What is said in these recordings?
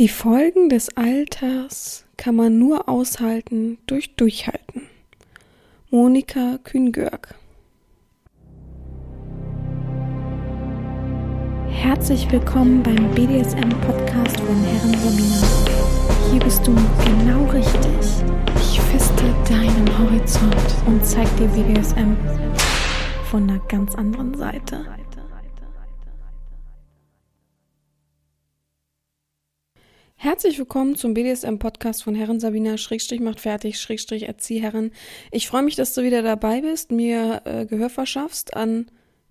Die Folgen des Alters kann man nur aushalten durch Durchhalten. Monika Kühn-Görg Herzlich willkommen beim BDSM-Podcast von Herren Romina. Hier bist du genau richtig. Ich feste deinen Horizont und zeig dir BDSM von einer ganz anderen Seite. Herzlich willkommen zum BDSM-Podcast von Herren Sabina, Schrägstrich macht fertig, Schrägstrich Erzieherin. Ich freue mich, dass du wieder dabei bist, mir äh, Gehör verschaffst an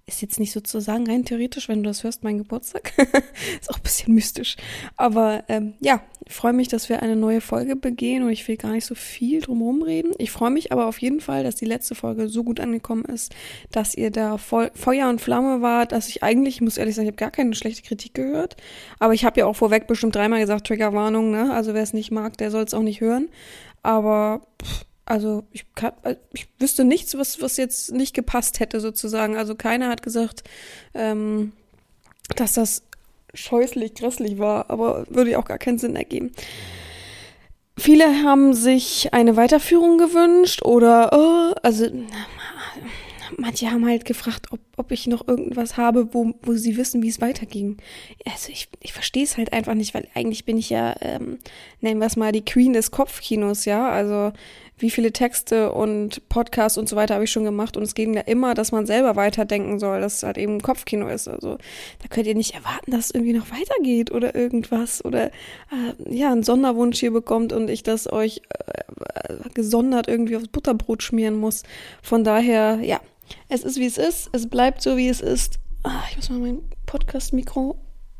ist jetzt nicht sozusagen rein theoretisch, wenn du das hörst, mein Geburtstag. ist auch ein bisschen mystisch. Aber ähm, ja, ich freue mich, dass wir eine neue Folge begehen und ich will gar nicht so viel drumherum reden. Ich freue mich aber auf jeden Fall, dass die letzte Folge so gut angekommen ist, dass ihr da voll Feuer und Flamme wart, dass ich eigentlich, ich muss ehrlich sagen, ich habe gar keine schlechte Kritik gehört. Aber ich habe ja auch vorweg bestimmt dreimal gesagt, Triggerwarnung, ne? Also wer es nicht mag, der soll es auch nicht hören. Aber pff, also ich, kann, äh, ich wüsste nichts, was, was jetzt nicht gepasst hätte sozusagen. Also keiner hat gesagt, ähm, dass das scheußlich, grässlich war, aber würde ja auch gar keinen Sinn ergeben. Viele haben sich eine Weiterführung gewünscht oder, oh, also manche haben halt gefragt, ob, ob ich noch irgendwas habe, wo, wo sie wissen, wie es weiterging. Also ich, ich verstehe es halt einfach nicht, weil eigentlich bin ich ja, ähm, nennen wir es mal, die Queen des Kopfkinos, ja. Also wie viele Texte und Podcasts und so weiter habe ich schon gemacht und es ging ja immer, dass man selber weiterdenken soll, dass es halt eben Kopfkino ist. Also da könnt ihr nicht erwarten, dass es irgendwie noch weitergeht oder irgendwas oder äh, ja, einen Sonderwunsch hier bekommt und ich das euch äh, gesondert irgendwie aufs Butterbrot schmieren muss. Von daher, ja, es ist wie es ist, es bleibt so wie es ist. Ah, ich muss mal mein Podcast-Mikro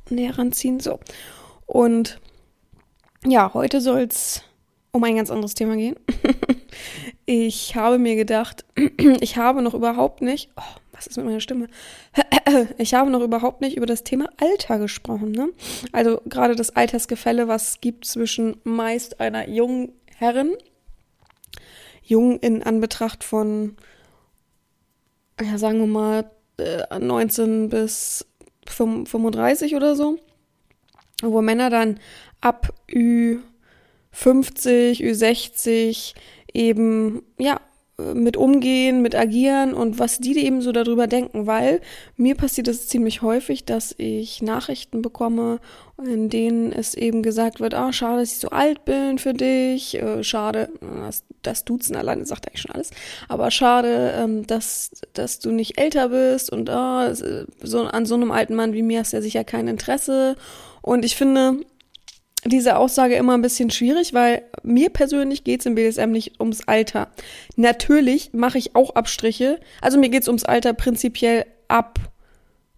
näher ranziehen. So. Und ja, heute soll es um ein ganz anderes Thema gehen. ich habe mir gedacht, ich habe noch überhaupt nicht, oh, was ist mit meiner Stimme? Ich habe noch überhaupt nicht über das Thema Alter gesprochen. Ne? Also gerade das Altersgefälle, was es gibt zwischen meist einer jungen Herrin, jung in Anbetracht von, ja, sagen wir mal, 19 äh, bis 35 oder so, wo Männer dann ab 50, Ü60 eben, ja, mit umgehen, mit agieren und was die eben so darüber denken, weil mir passiert es ziemlich häufig, dass ich Nachrichten bekomme, in denen es eben gesagt wird, ah, schade, dass ich so alt bin für dich, äh, schade, das, Duzen alleine sagt eigentlich schon alles, aber schade, ähm, dass, dass du nicht älter bist und ah, so, an so einem alten Mann wie mir hast du ja sicher kein Interesse. Und ich finde, diese Aussage immer ein bisschen schwierig, weil mir persönlich geht's im BDSM nicht ums Alter. Natürlich mache ich auch Abstriche. Also mir geht's ums Alter prinzipiell ab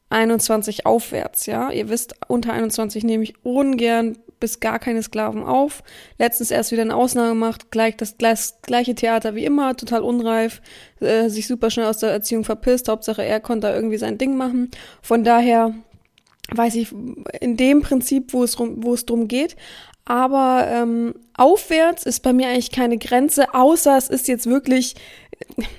21 aufwärts, ja. Ihr wisst, unter 21 nehme ich ungern bis gar keine Sklaven auf. Letztens erst wieder eine Ausnahme gemacht, gleich das, gleiche Theater wie immer, total unreif, äh, sich super schnell aus der Erziehung verpisst. Hauptsache er konnte da irgendwie sein Ding machen. Von daher weiß ich, in dem Prinzip, wo es, rum, wo es drum geht. Aber ähm, aufwärts ist bei mir eigentlich keine Grenze, außer es ist jetzt wirklich,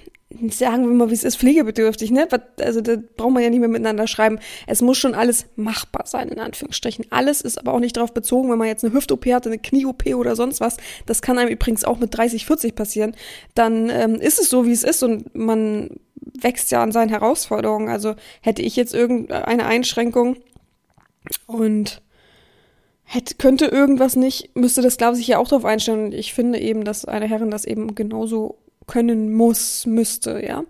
sagen wir mal, wie es ist, pflegebedürftig, ne? Also da braucht man ja nicht mehr miteinander schreiben. Es muss schon alles machbar sein, in Anführungsstrichen. Alles ist aber auch nicht darauf bezogen, wenn man jetzt eine Hüft-OP hat, eine Knie-OP oder sonst was. Das kann einem übrigens auch mit 30, 40 passieren. Dann ähm, ist es so, wie es ist und man wächst ja an seinen Herausforderungen. Also hätte ich jetzt irgendeine Einschränkung, und hätte, könnte irgendwas nicht, müsste das, glaube ich, ja auch darauf einstellen. Und ich finde eben, dass eine Herrin das eben genauso können muss, müsste, ja.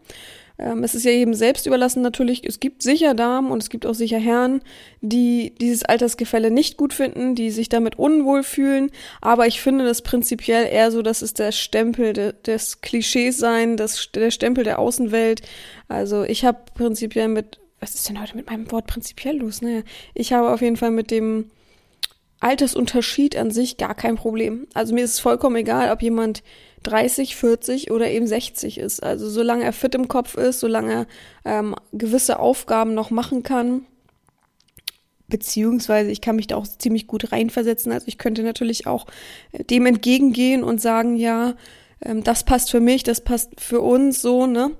Ähm, es ist ja eben selbst überlassen natürlich. Es gibt sicher Damen und es gibt auch sicher Herren, die dieses Altersgefälle nicht gut finden, die sich damit unwohl fühlen. Aber ich finde das prinzipiell eher so, dass es der Stempel de, des Klischees sein, das, der Stempel der Außenwelt. Also ich habe prinzipiell mit was ist denn heute mit meinem Wort prinzipiell los? Naja, ich habe auf jeden Fall mit dem Altersunterschied an sich gar kein Problem. Also mir ist es vollkommen egal, ob jemand 30, 40 oder eben 60 ist. Also solange er fit im Kopf ist, solange er ähm, gewisse Aufgaben noch machen kann, beziehungsweise ich kann mich da auch ziemlich gut reinversetzen. Also ich könnte natürlich auch äh, dem entgegengehen und sagen, ja, ähm, das passt für mich, das passt für uns so, ne?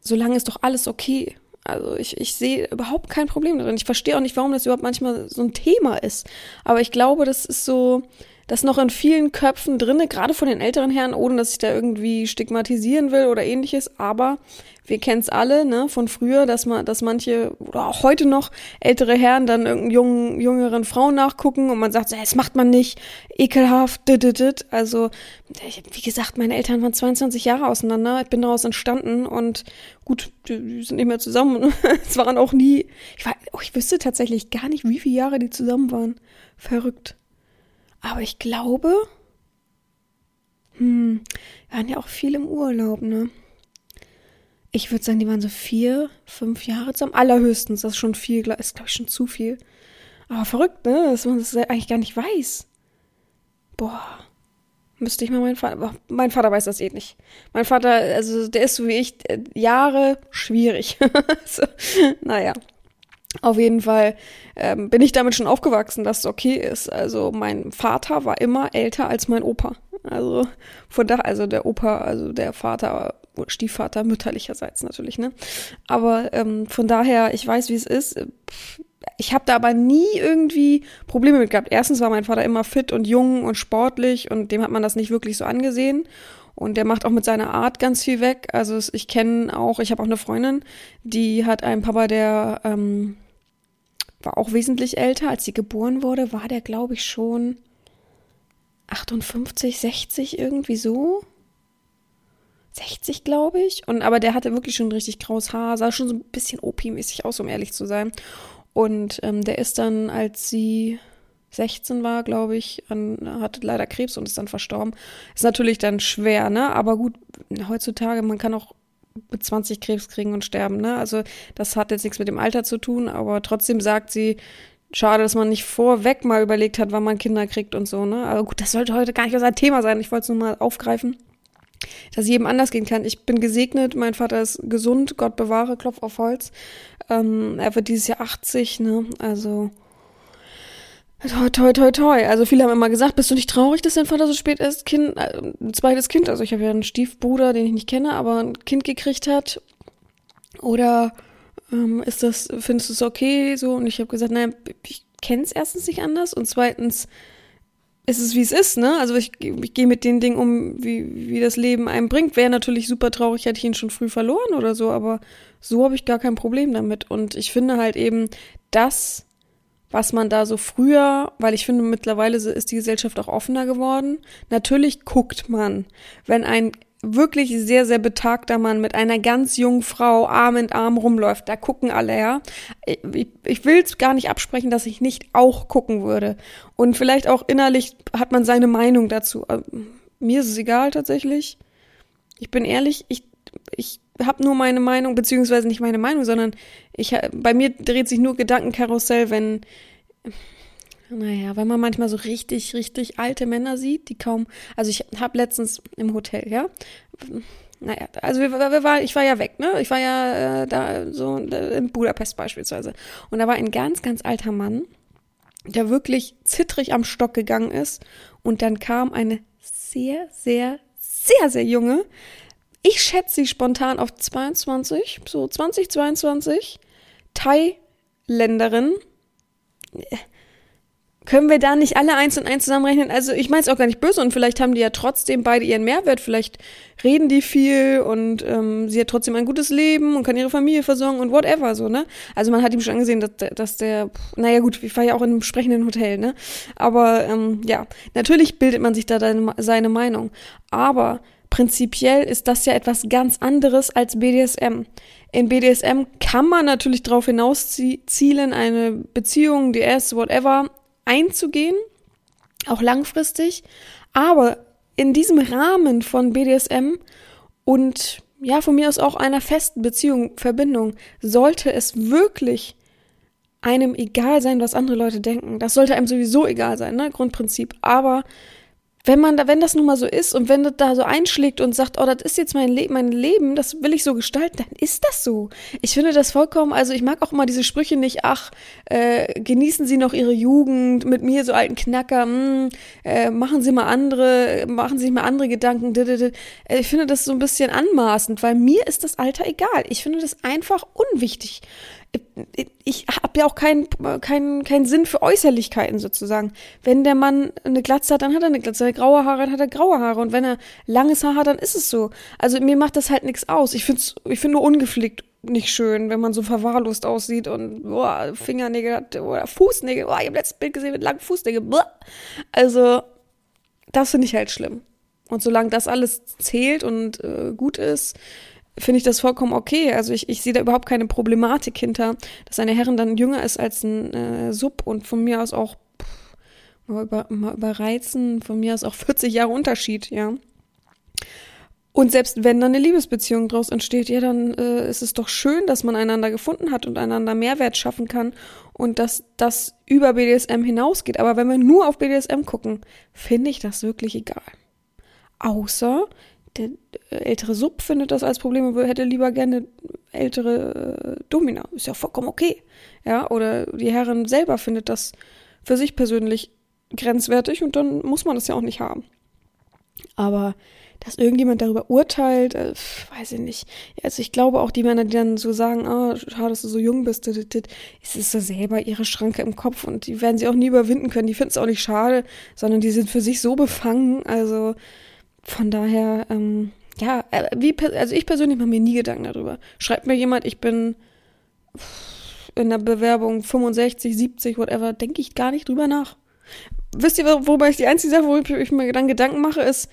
Solange ist doch alles okay. Also ich, ich sehe überhaupt kein Problem darin. Ich verstehe auch nicht, warum das überhaupt manchmal so ein Thema ist. Aber ich glaube, das ist so, das noch in vielen Köpfen drinne, gerade von den älteren Herren, ohne dass ich da irgendwie stigmatisieren will oder ähnliches. Aber wir kennen es alle, ne, von früher, dass man, dass manche oder auch heute noch ältere Herren dann irgendeinen jungen, jüngeren Frauen nachgucken und man sagt, das macht man nicht, ekelhaft, dit. Also, wie gesagt, meine Eltern waren 22 Jahre auseinander, ich bin daraus entstanden und gut, die sind nicht mehr zusammen. es waren auch nie, ich, war, oh, ich wüsste tatsächlich gar nicht, wie viele Jahre die zusammen waren. Verrückt. Aber ich glaube, hm, waren ja auch viel im Urlaub, ne? Ich würde sagen, die waren so vier, fünf Jahre zusammen. Allerhöchstens, das ist schon viel, ist glaube ich schon zu viel. Aber verrückt, ne? Dass man das eigentlich gar nicht weiß. Boah. Müsste ich mal meinen Vater. Mein Vater weiß das eh nicht. Mein Vater, also der ist so wie ich, äh, Jahre schwierig. so, naja. Auf jeden Fall ähm, bin ich damit schon aufgewachsen, dass es okay ist. Also mein Vater war immer älter als mein Opa. Also von da, also der Opa, also der Vater, Stiefvater mütterlicherseits natürlich, ne? Aber ähm, von daher, ich weiß, wie es ist. Ich habe da aber nie irgendwie Probleme mit gehabt. Erstens war mein Vater immer fit und jung und sportlich und dem hat man das nicht wirklich so angesehen. Und der macht auch mit seiner Art ganz viel weg. Also ich kenne auch, ich habe auch eine Freundin, die hat einen Papa, der ähm, war auch wesentlich älter. Als sie geboren wurde, war der, glaube ich, schon 58, 60 irgendwie so. 60, glaube ich. Und aber der hatte wirklich schon richtig graues Haar, sah schon so ein bisschen OP-mäßig aus, um ehrlich zu sein. Und ähm, der ist dann, als sie 16 war, glaube ich, an, hatte leider Krebs und ist dann verstorben. Ist natürlich dann schwer, ne? Aber gut, heutzutage, man kann auch mit 20 Krebs kriegen und sterben, ne? Also das hat jetzt nichts mit dem Alter zu tun, aber trotzdem sagt sie, schade, dass man nicht vorweg mal überlegt hat, wann man Kinder kriegt und so, ne? Aber gut, das sollte heute gar nicht unser Thema sein. Ich wollte es nur mal aufgreifen, dass jedem anders gehen kann. Ich bin gesegnet, mein Vater ist gesund, Gott bewahre, Klopf auf Holz. Ähm, er wird dieses Jahr 80, ne? Also Toi, toi, toi, toi. Also viele haben immer gesagt, bist du nicht traurig, dass dein Vater so spät ist? Kind, äh, ein zweites Kind. Also ich habe ja einen Stiefbruder, den ich nicht kenne, aber ein Kind gekriegt hat. Oder ähm, ist das, findest du es okay so? Und ich habe gesagt, nein, ich kenne es erstens nicht anders und zweitens ist es, wie es ist, ne? Also ich, ich gehe mit den Dingen um, wie, wie das Leben einem bringt. Wäre natürlich super traurig, hätte ich ihn schon früh verloren oder so, aber so habe ich gar kein Problem damit. Und ich finde halt eben, dass was man da so früher, weil ich finde, mittlerweile ist die Gesellschaft auch offener geworden. Natürlich guckt man, wenn ein wirklich sehr, sehr betagter Mann mit einer ganz jungen Frau Arm in Arm rumläuft, da gucken alle, ja. Ich, ich will es gar nicht absprechen, dass ich nicht auch gucken würde. Und vielleicht auch innerlich hat man seine Meinung dazu. Ähm, mir ist es egal tatsächlich. Ich bin ehrlich, ich, ich habe nur meine Meinung, beziehungsweise nicht meine Meinung, sondern ich, bei mir dreht sich nur Gedankenkarussell, wenn, naja, wenn man manchmal so richtig, richtig alte Männer sieht, die kaum, also ich habe letztens im Hotel, ja, naja, also wir, wir war, ich war ja weg, ne? Ich war ja äh, da so in Budapest beispielsweise. Und da war ein ganz, ganz alter Mann, der wirklich zittrig am Stock gegangen ist. Und dann kam eine sehr, sehr, sehr, sehr junge, ich schätze sie spontan auf 22, so 2022. Thailänderin. Können wir da nicht alle eins und eins zusammenrechnen? Also ich meine es auch gar nicht böse und vielleicht haben die ja trotzdem beide ihren Mehrwert. Vielleicht reden die viel und ähm, sie hat trotzdem ein gutes Leben und kann ihre Familie versorgen und whatever so, ne? Also man hat ihm schon angesehen, dass, dass der, naja gut, ich war ja auch in einem sprechenden Hotel, ne? Aber ähm, ja, natürlich bildet man sich da seine Meinung. Aber Prinzipiell ist das ja etwas ganz anderes als BDSM. In BDSM kann man natürlich darauf hinauszielen, eine Beziehung, DS, whatever, einzugehen, auch langfristig. Aber in diesem Rahmen von BDSM und ja, von mir aus auch einer festen Beziehung, Verbindung, sollte es wirklich einem egal sein, was andere Leute denken. Das sollte einem sowieso egal sein, ne? Grundprinzip. Aber wenn man da, wenn das nun mal so ist und wenn das da so einschlägt und sagt, oh, das ist jetzt mein Leben, mein Leben, das will ich so gestalten, dann ist das so. Ich finde das vollkommen, also ich mag auch immer diese Sprüche nicht, ach, äh, genießen Sie noch Ihre Jugend mit mir, so alten Knacker, mh, hm, äh, machen Sie mal andere, machen Sie sich mal andere Gedanken. Äh, ich finde das so ein bisschen anmaßend, weil mir ist das Alter egal. Ich finde das einfach unwichtig ich habe ja auch keinen keinen keinen Sinn für Äußerlichkeiten sozusagen. Wenn der Mann eine Glatze hat, dann hat er eine Glatze. Wenn er graue Haare hat, hat er graue Haare. Und wenn er langes Haar hat, dann ist es so. Also mir macht das halt nichts aus. Ich finde ich finde nur ungepflegt nicht schön, wenn man so verwahrlost aussieht und boah, Fingernägel hat oder Fußnägel. Boah, ich habe letztes Bild gesehen mit langen Fußnägeln. Boah. Also das finde ich halt schlimm. Und solange das alles zählt und äh, gut ist, finde ich das vollkommen okay. Also ich, ich sehe da überhaupt keine Problematik hinter, dass eine Herrin dann jünger ist als ein äh, Sub und von mir aus auch pff, mal, über, mal überreizen, von mir aus auch 40 Jahre Unterschied, ja. Und selbst wenn dann eine Liebesbeziehung daraus entsteht, ja, dann äh, ist es doch schön, dass man einander gefunden hat und einander Mehrwert schaffen kann und dass das über BDSM hinausgeht. Aber wenn wir nur auf BDSM gucken, finde ich das wirklich egal. Außer der ältere Sub findet das als Problem und hätte lieber gerne ältere äh, Domina. Ist ja vollkommen okay. Ja, oder die Herren selber findet das für sich persönlich grenzwertig und dann muss man das ja auch nicht haben. Aber dass irgendjemand darüber urteilt, äh, weiß ich nicht. Also ich glaube auch die Männer, die dann so sagen, ah, oh, schade, dass du so jung bist, es ist so selber ihre Schranke im Kopf und die werden sie auch nie überwinden können. Die finden es auch nicht schade, sondern die sind für sich so befangen. Also von daher, ähm, ja, äh, wie, also ich persönlich mache mir nie Gedanken darüber. Schreibt mir jemand, ich bin in der Bewerbung 65, 70, whatever, denke ich gar nicht drüber nach. Wisst ihr, wobei ich die einzige Sache, wo ich mir dann Gedanken mache, ist,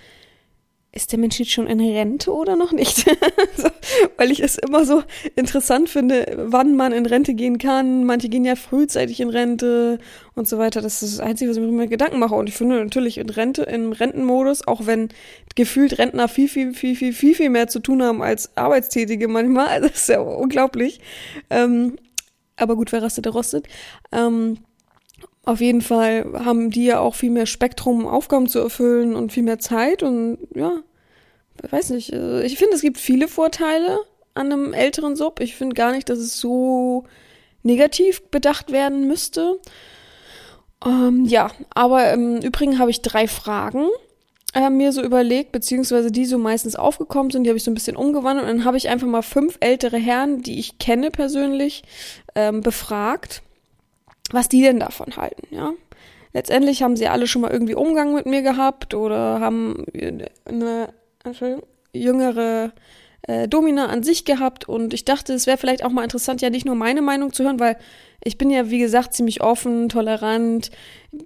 ist der Mensch jetzt schon in Rente oder noch nicht? weil ich es immer so interessant finde, wann man in Rente gehen kann. Manche gehen ja frühzeitig in Rente und so weiter. Das ist das Einzige, was ich mir Gedanken mache. Und ich finde natürlich in Rente, im Rentenmodus, auch wenn gefühlt Rentner viel, viel, viel, viel, viel, viel mehr zu tun haben als Arbeitstätige manchmal. Das ist ja unglaublich. Ähm, aber gut, wer rastet, der rostet. Ähm, auf jeden Fall haben die ja auch viel mehr Spektrum, Aufgaben zu erfüllen und viel mehr Zeit und ja, weiß nicht. Äh, ich finde, es gibt viele Vorteile an einem älteren Sub. Ich finde gar nicht, dass es so negativ bedacht werden müsste. Ähm, ja, aber im Übrigen habe ich drei Fragen äh, mir so überlegt, beziehungsweise die so meistens aufgekommen sind, die habe ich so ein bisschen umgewandelt und dann habe ich einfach mal fünf ältere Herren, die ich kenne persönlich, ähm, befragt was die denn davon halten, ja. Letztendlich haben sie alle schon mal irgendwie Umgang mit mir gehabt oder haben eine jüngere äh, Domina an sich gehabt und ich dachte, es wäre vielleicht auch mal interessant, ja nicht nur meine Meinung zu hören, weil ich bin ja, wie gesagt, ziemlich offen, tolerant.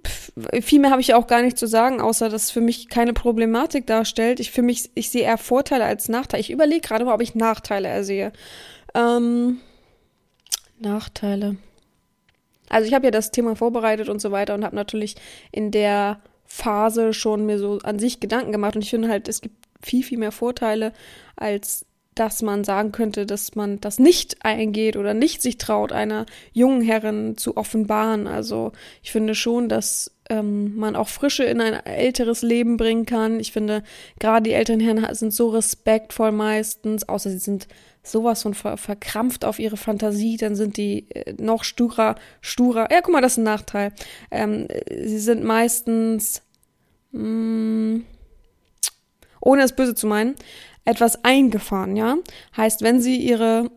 Pff, viel mehr habe ich ja auch gar nicht zu sagen, außer dass es für mich keine Problematik darstellt. Ich für mich, ich sehe eher Vorteile als Nachteile. Ich überlege gerade mal, ob ich Nachteile ersehe. Ähm, Nachteile. Also ich habe ja das Thema vorbereitet und so weiter und habe natürlich in der Phase schon mir so an sich Gedanken gemacht und ich finde halt, es gibt viel, viel mehr Vorteile, als dass man sagen könnte, dass man das nicht eingeht oder nicht sich traut, einer jungen Herrin zu offenbaren. Also ich finde schon, dass ähm, man auch Frische in ein älteres Leben bringen kann. Ich finde, gerade die älteren Herren sind so respektvoll meistens, außer sie sind sowas von ver verkrampft auf ihre Fantasie, dann sind die äh, noch sturer, sturer. Ja, guck mal, das ist ein Nachteil. Ähm, sie sind meistens, mh, mm, ohne es böse zu meinen, etwas eingefahren, ja. Heißt, wenn sie ihre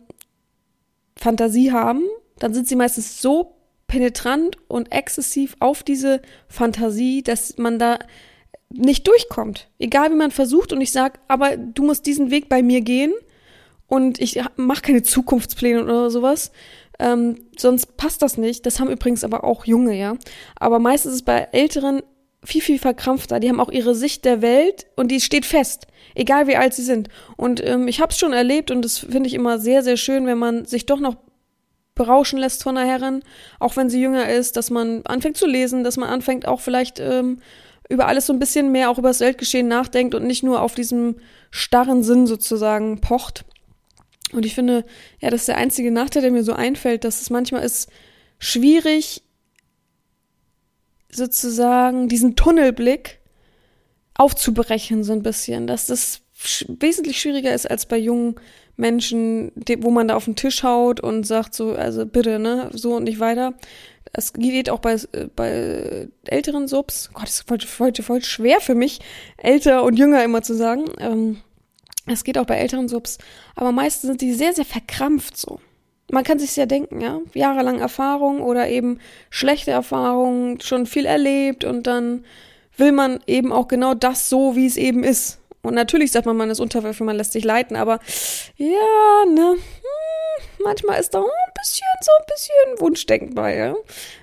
Fantasie haben, dann sind sie meistens so penetrant und exzessiv auf diese Fantasie, dass man da nicht durchkommt. Egal wie man versucht und ich sage, aber du musst diesen Weg bei mir gehen und ich mache keine Zukunftspläne oder sowas. Ähm, sonst passt das nicht. Das haben übrigens aber auch Junge, ja. Aber meistens ist es bei Älteren viel, viel verkrampfter. Die haben auch ihre Sicht der Welt und die steht fest. Egal wie alt sie sind. Und ähm, ich habe es schon erlebt und das finde ich immer sehr, sehr schön, wenn man sich doch noch berauschen lässt von einer Herrin, auch wenn sie jünger ist, dass man anfängt zu lesen, dass man anfängt auch vielleicht ähm, über alles so ein bisschen mehr auch über das Weltgeschehen nachdenkt und nicht nur auf diesem starren Sinn sozusagen pocht. Und ich finde, ja, das ist der einzige Nachteil, der mir so einfällt, dass es manchmal ist schwierig, sozusagen diesen Tunnelblick aufzubrechen, so ein bisschen, dass das sch wesentlich schwieriger ist als bei jungen Menschen, wo man da auf den Tisch haut und sagt so, also bitte, ne, so und nicht weiter. Es geht auch bei, bei älteren Subs. Gott, das ist voll, voll, voll schwer für mich, älter und jünger immer zu sagen. Ähm, es geht auch bei älteren Subs. Aber meistens sind die sehr, sehr verkrampft so. Man kann sich ja denken, ja. Jahrelang Erfahrung oder eben schlechte Erfahrungen, schon viel erlebt und dann will man eben auch genau das so, wie es eben ist. Und natürlich sagt man, man ist unterwürfig, man lässt sich leiten, aber ja, ne, hm, manchmal ist da ein bisschen, so ein bisschen Wunschdenken bei, ja.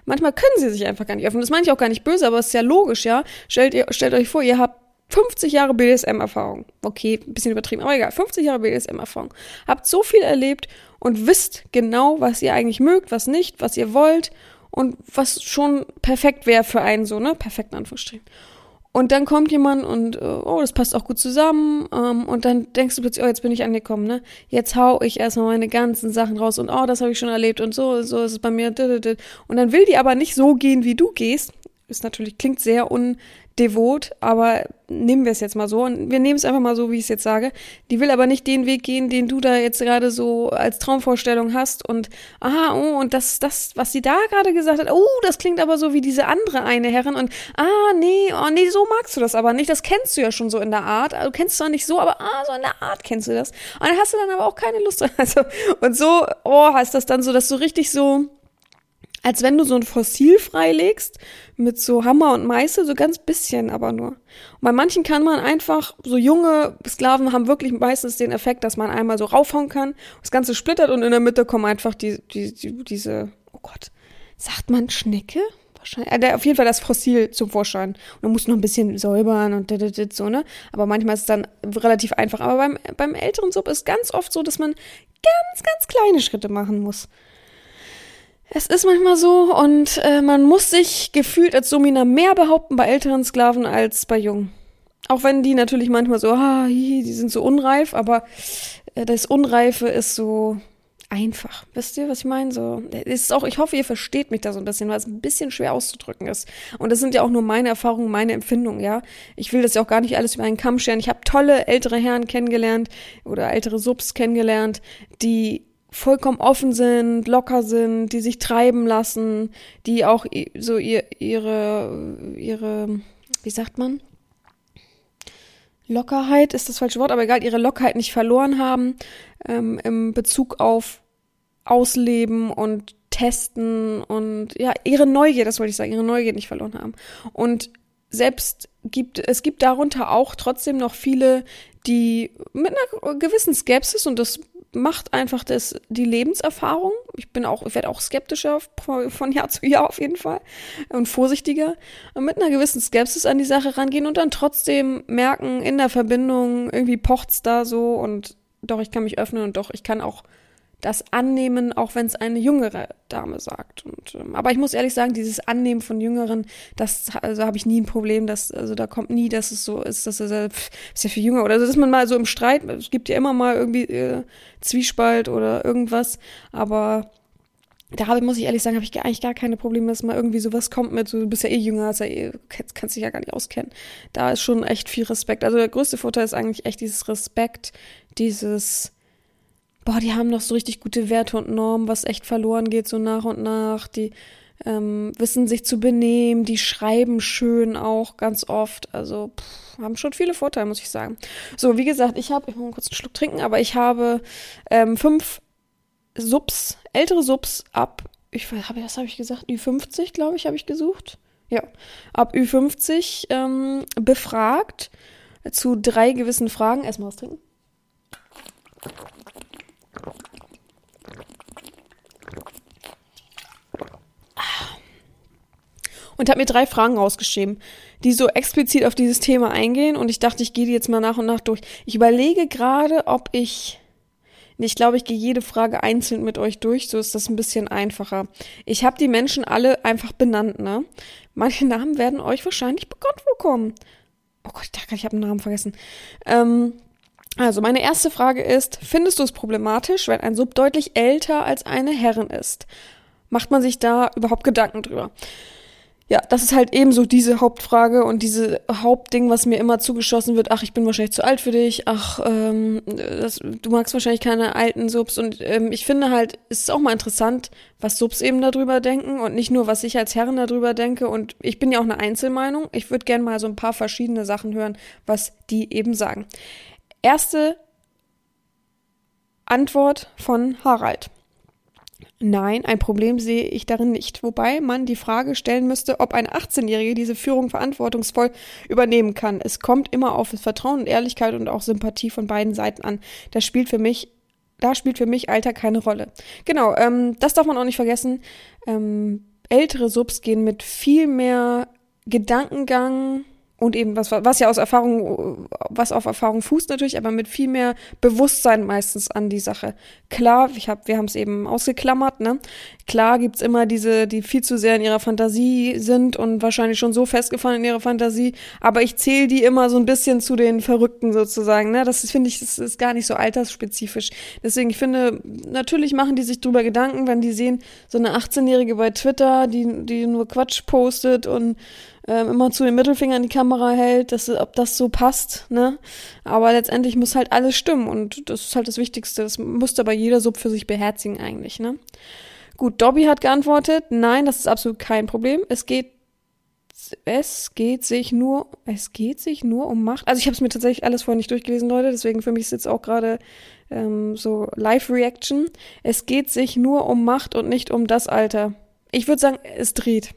Manchmal können sie sich einfach gar nicht öffnen. Das meine ich auch gar nicht böse, aber es ist ja logisch, ja. Stellt, ihr, stellt euch vor, ihr habt 50 Jahre BDSM-Erfahrung. Okay, ein bisschen übertrieben, aber egal. 50 Jahre BDSM-Erfahrung. Habt so viel erlebt und wisst genau, was ihr eigentlich mögt, was nicht, was ihr wollt und was schon perfekt wäre für einen so, ne? Perfekt in Anführungsstrichen. Und dann kommt jemand und, äh, oh, das passt auch gut zusammen. Ähm, und dann denkst du plötzlich, oh, jetzt bin ich angekommen, ne? Jetzt hau ich erstmal meine ganzen Sachen raus und, oh, das habe ich schon erlebt und so, so ist es bei mir. Und dann will die aber nicht so gehen, wie du gehst. Ist natürlich, klingt sehr un, devot, aber nehmen wir es jetzt mal so. Und wir nehmen es einfach mal so, wie ich es jetzt sage. Die will aber nicht den Weg gehen, den du da jetzt gerade so als Traumvorstellung hast. Und aha, oh, und das, das, was sie da gerade gesagt hat, oh, das klingt aber so wie diese andere eine Herrin. Und ah, nee, oh, nee, so magst du das aber nicht, das kennst du ja schon so in der Art, du kennst zwar nicht so, aber ah, so in der Art kennst du das. Und dann hast du dann aber auch keine Lust, also, und so, oh, heißt das dann so, dass du richtig so, als wenn du so ein Fossil freilegst mit so Hammer und Meißel, so ganz bisschen aber nur. Und bei manchen kann man einfach, so junge Sklaven haben wirklich meistens den Effekt, dass man einmal so raufhauen kann, das Ganze splittert und in der Mitte kommen einfach die, die, die diese, oh Gott, sagt man Schnecke? Wahrscheinlich, äh, auf jeden Fall das Fossil zum Vorschein. Und man muss noch ein bisschen säubern und so, ne? Aber manchmal ist es dann relativ einfach. Aber beim, beim älteren Sub ist ganz oft so, dass man ganz, ganz kleine Schritte machen muss. Es ist manchmal so und äh, man muss sich gefühlt als Domina mehr behaupten bei älteren Sklaven als bei jungen. Auch wenn die natürlich manchmal so, ah, hi, die sind so unreif, aber äh, das Unreife ist so einfach. Wisst ihr, was ich meine? So, ist auch, ich hoffe, ihr versteht mich da so ein bisschen, weil es ein bisschen schwer auszudrücken ist. Und das sind ja auch nur meine Erfahrungen, meine Empfindungen, ja. Ich will das ja auch gar nicht alles über einen Kamm scheren. Ich habe tolle ältere Herren kennengelernt oder ältere Subs kennengelernt, die vollkommen offen sind, locker sind, die sich treiben lassen, die auch so ihr, ihre, ihre, wie sagt man? Lockerheit ist das falsche Wort, aber egal, ihre Lockerheit nicht verloren haben ähm, im Bezug auf Ausleben und Testen und ja, ihre Neugier, das wollte ich sagen, ihre Neugier nicht verloren haben. Und selbst gibt, es gibt darunter auch trotzdem noch viele, die mit einer gewissen Skepsis, und das macht einfach das, die Lebenserfahrung. Ich bin auch, ich werde auch skeptischer von Jahr zu Jahr auf jeden Fall und vorsichtiger und mit einer gewissen Skepsis an die Sache rangehen und dann trotzdem merken, in der Verbindung irgendwie pocht's da so und doch, ich kann mich öffnen und doch, ich kann auch das annehmen, auch wenn es eine jüngere Dame sagt. Und, ähm, aber ich muss ehrlich sagen, dieses Annehmen von Jüngeren, das also habe ich nie ein Problem, dass also da kommt nie, dass es so ist, dass es äh, ist ja für Jünger oder also, dass man mal so im Streit, es gibt ja immer mal irgendwie äh, Zwiespalt oder irgendwas, aber da habe, muss ich ehrlich sagen, habe ich eigentlich gar keine Probleme, dass mal irgendwie sowas kommt mit, du bist ja eh jünger, also eh, kannst, kannst dich ja gar nicht auskennen. Da ist schon echt viel Respekt. Also der größte Vorteil ist eigentlich echt dieses Respekt, dieses boah, die haben noch so richtig gute Werte und Normen, was echt verloren geht, so nach und nach. Die ähm, wissen sich zu benehmen, die schreiben schön auch ganz oft. Also pff, haben schon viele Vorteile, muss ich sagen. So, wie gesagt, ich habe, ich muss kurz einen Schluck trinken, aber ich habe ähm, fünf Subs, ältere Subs ab, ich habe, was habe ich gesagt, Ü50, glaube ich, habe ich gesucht. Ja, ab Ü50 ähm, befragt zu drei gewissen Fragen. Erstmal was trinken. Und habe mir drei Fragen rausgeschrieben, die so explizit auf dieses Thema eingehen. Und ich dachte, ich gehe die jetzt mal nach und nach durch. Ich überlege gerade, ob ich. Ich glaube, ich gehe jede Frage einzeln mit euch durch, so ist das ein bisschen einfacher. Ich habe die Menschen alle einfach benannt, ne? Manche Namen werden euch wahrscheinlich bekannt vorkommen. Oh Gott, ich ich habe einen Namen vergessen. Ähm, also, meine erste Frage ist, findest du es problematisch, wenn ein Sub deutlich älter als eine Herrin ist? Macht man sich da überhaupt Gedanken drüber? Ja, das ist halt ebenso diese Hauptfrage und diese Hauptding, was mir immer zugeschossen wird. Ach, ich bin wahrscheinlich zu alt für dich. Ach, ähm, das, du magst wahrscheinlich keine alten Subs. Und ähm, ich finde halt, es ist auch mal interessant, was Subs eben darüber denken und nicht nur, was ich als Herren darüber denke. Und ich bin ja auch eine Einzelmeinung. Ich würde gerne mal so ein paar verschiedene Sachen hören, was die eben sagen. Erste Antwort von Harald. Nein, ein Problem sehe ich darin nicht. Wobei man die Frage stellen müsste, ob ein 18-Jähriger diese Führung verantwortungsvoll übernehmen kann. Es kommt immer auf Vertrauen und Ehrlichkeit und auch Sympathie von beiden Seiten an. Das spielt für mich, da spielt für mich Alter keine Rolle. Genau, ähm, das darf man auch nicht vergessen. Ähm, ältere Subs gehen mit viel mehr Gedankengang, und eben was, was ja aus Erfahrung, was auf Erfahrung fußt natürlich, aber mit viel mehr Bewusstsein meistens an die Sache. Klar, ich hab, wir haben es eben ausgeklammert, ne? Klar gibt's immer diese, die viel zu sehr in ihrer Fantasie sind und wahrscheinlich schon so festgefahren in ihrer Fantasie, aber ich zähle die immer so ein bisschen zu den Verrückten sozusagen, ne? Das finde ich, das ist gar nicht so altersspezifisch. Deswegen, ich finde, natürlich machen die sich drüber Gedanken, wenn die sehen, so eine 18-Jährige bei Twitter, die, die nur Quatsch postet und ähm, immer zu den Mittelfinger in die Kamera hält, dass, ob das so passt, ne? Aber letztendlich muss halt alles stimmen und das ist halt das Wichtigste. Das muss aber jeder Sub für sich beherzigen eigentlich, ne? Gut, Dobby hat geantwortet, nein, das ist absolut kein Problem. Es geht es geht sich nur, es geht sich nur um Macht. Also ich habe es mir tatsächlich alles vorher nicht durchgelesen, Leute, deswegen für mich ist jetzt auch gerade ähm, so Live-Reaction. Es geht sich nur um Macht und nicht um das Alter. Ich würde sagen, es dreht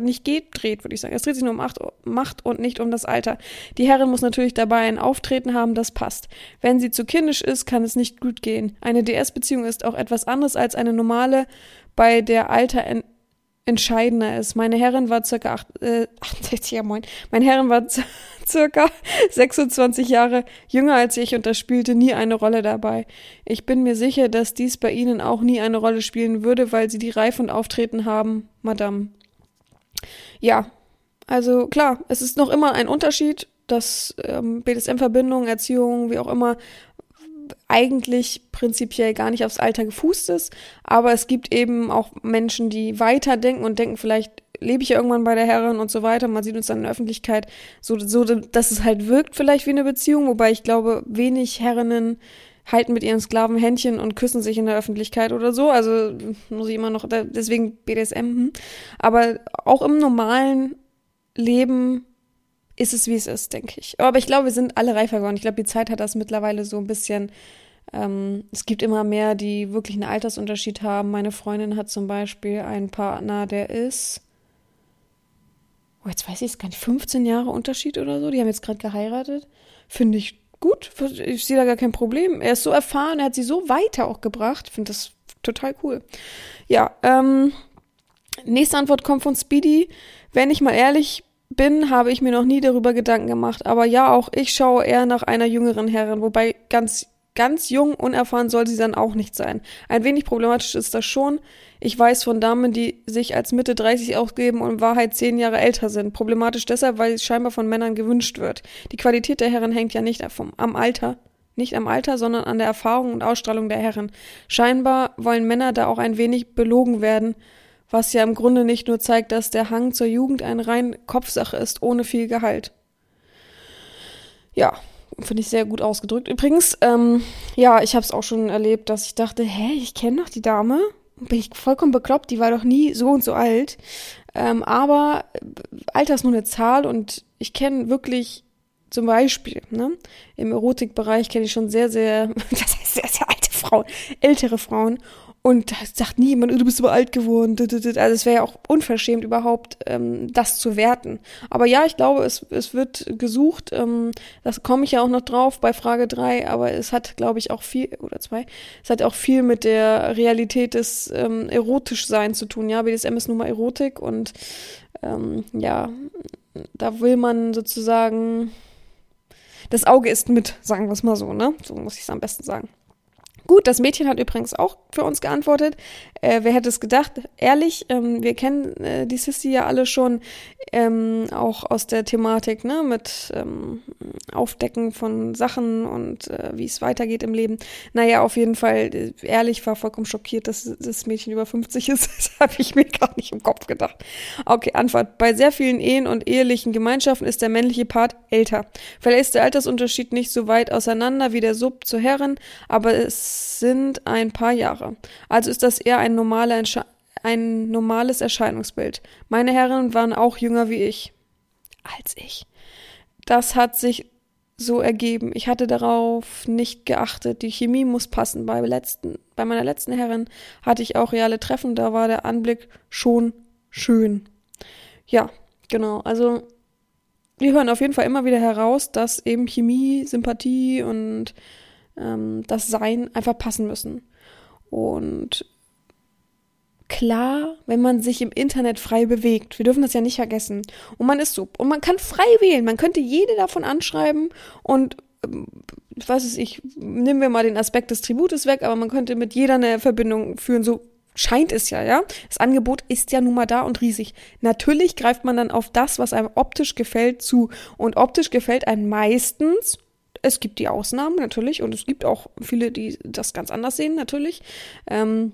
nicht geht, dreht, würde ich sagen. Es dreht sich nur um Macht und nicht um das Alter. Die Herrin muss natürlich dabei ein Auftreten haben, das passt. Wenn sie zu kindisch ist, kann es nicht gut gehen. Eine DS-Beziehung ist auch etwas anderes als eine normale, bei der Alter en entscheidender ist. Meine Herrin war circa acht, äh, 68, ja moin. Meine Herrin war circa 26 Jahre jünger als ich und das spielte nie eine Rolle dabei. Ich bin mir sicher, dass dies bei Ihnen auch nie eine Rolle spielen würde, weil Sie die Reife und Auftreten haben, Madame. Ja, also klar, es ist noch immer ein Unterschied, dass ähm, BDSM-Verbindung, Erziehung, wie auch immer, eigentlich prinzipiell gar nicht aufs Alter gefußt ist. Aber es gibt eben auch Menschen, die weiterdenken und denken, vielleicht lebe ich irgendwann bei der Herrin und so weiter. Man sieht uns dann in der Öffentlichkeit so, so, dass es halt wirkt vielleicht wie eine Beziehung, wobei ich glaube, wenig Herrinnen halten mit ihren Sklaven Händchen und küssen sich in der Öffentlichkeit oder so. Also muss ich immer noch, deswegen BDSM. Hm. Aber auch im normalen Leben ist es, wie es ist, denke ich. Aber ich glaube, wir sind alle reifer geworden. Ich glaube, die Zeit hat das mittlerweile so ein bisschen. Ähm, es gibt immer mehr, die wirklich einen Altersunterschied haben. Meine Freundin hat zum Beispiel einen Partner, der ist. Oh, jetzt weiß ich es gar nicht, 15 Jahre Unterschied oder so. Die haben jetzt gerade geheiratet. Finde ich gut. Ich sehe da gar kein Problem. Er ist so erfahren, er hat sie so weiter auch gebracht. Ich finde das total cool. Ja, ähm, nächste Antwort kommt von Speedy. Wenn ich mal ehrlich bin, habe ich mir noch nie darüber Gedanken gemacht. Aber ja, auch ich schaue eher nach einer jüngeren Herrin, wobei ganz Ganz jung, unerfahren soll sie dann auch nicht sein. Ein wenig problematisch ist das schon. Ich weiß von Damen, die sich als Mitte 30 ausgeben und in Wahrheit zehn Jahre älter sind. Problematisch deshalb, weil es scheinbar von Männern gewünscht wird. Die Qualität der Herren hängt ja nicht vom, am Alter. Nicht am Alter, sondern an der Erfahrung und Ausstrahlung der Herren. Scheinbar wollen Männer da auch ein wenig belogen werden, was ja im Grunde nicht nur zeigt, dass der Hang zur Jugend eine rein Kopfsache ist, ohne viel Gehalt. Ja, Finde ich sehr gut ausgedrückt. Übrigens, ähm, ja, ich habe es auch schon erlebt, dass ich dachte, hä, ich kenne doch die Dame. Bin ich vollkommen bekloppt, die war doch nie so und so alt. Ähm, aber äh, Alter ist nur eine Zahl und ich kenne wirklich zum Beispiel, ne, im Erotikbereich kenne ich schon sehr, sehr, das heißt sehr, sehr alte Frauen, ältere Frauen. Und sagt niemand, du bist aber alt geworden. Also es wäre ja auch unverschämt überhaupt, ähm, das zu werten. Aber ja, ich glaube, es, es wird gesucht. Ähm, das komme ich ja auch noch drauf bei Frage drei. Aber es hat, glaube ich, auch viel, oder zwei, es hat auch viel mit der Realität des ähm, Erotischseins zu tun. Ja, BDSM ist nun mal Erotik und ähm, ja, da will man sozusagen, das Auge ist mit, sagen wir es mal so, ne? So muss ich es am besten sagen. Gut, das Mädchen hat übrigens auch für uns geantwortet. Äh, wer hätte es gedacht? Ehrlich, ähm, wir kennen äh, die Sissy ja alle schon ähm, auch aus der Thematik, ne, mit ähm, Aufdecken von Sachen und äh, wie es weitergeht im Leben. Naja, auf jeden Fall, äh, ehrlich, war vollkommen schockiert, dass das Mädchen über 50 ist. Das habe ich mir gar nicht im Kopf gedacht. Okay, Antwort. Bei sehr vielen Ehen und ehelichen Gemeinschaften ist der männliche Part älter. Vielleicht ist der Altersunterschied nicht so weit auseinander wie der Sub zur Herren, aber es sind ein paar Jahre. Also ist das eher ein Entscheidung ein normales Erscheinungsbild. Meine Herren waren auch jünger wie ich. Als ich. Das hat sich so ergeben. Ich hatte darauf nicht geachtet. Die Chemie muss passen. Bei, letzten, bei meiner letzten Herrin hatte ich auch reale Treffen. Da war der Anblick schon schön. Ja, genau. Also wir hören auf jeden Fall immer wieder heraus, dass eben Chemie, Sympathie und ähm, das Sein einfach passen müssen. Und klar, wenn man sich im Internet frei bewegt. Wir dürfen das ja nicht vergessen. Und man ist so. Und man kann frei wählen. Man könnte jede davon anschreiben und ähm, ich weiß es, ich nehmen wir mal den Aspekt des Tributes weg, aber man könnte mit jeder eine Verbindung führen. So scheint es ja, ja. Das Angebot ist ja nun mal da und riesig. Natürlich greift man dann auf das, was einem optisch gefällt, zu. Und optisch gefällt einem meistens es gibt die Ausnahmen natürlich und es gibt auch viele, die das ganz anders sehen natürlich. Ähm,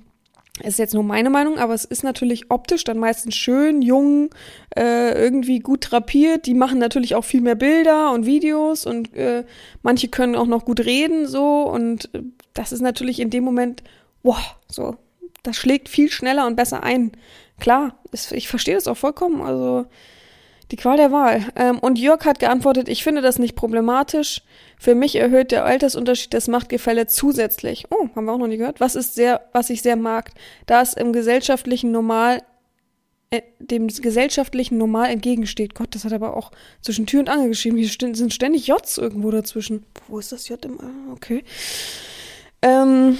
ist jetzt nur meine Meinung, aber es ist natürlich optisch dann meistens schön, jung, äh, irgendwie gut drapiert. Die machen natürlich auch viel mehr Bilder und Videos und äh, manche können auch noch gut reden so und äh, das ist natürlich in dem Moment, wow, so, das schlägt viel schneller und besser ein. Klar, ich verstehe das auch vollkommen, also die Qual der Wahl. Ähm, und Jörg hat geantwortet, ich finde das nicht problematisch. Für mich erhöht der Altersunterschied das Machtgefälle zusätzlich. Oh, haben wir auch noch nie gehört. Was ist sehr, was ich sehr mag, da es im gesellschaftlichen Normal äh, dem gesellschaftlichen Normal entgegensteht. Gott, das hat aber auch zwischen Tür und Angel geschrieben. Hier sind ständig Js irgendwo dazwischen. Wo ist das J im A? Okay. Ähm,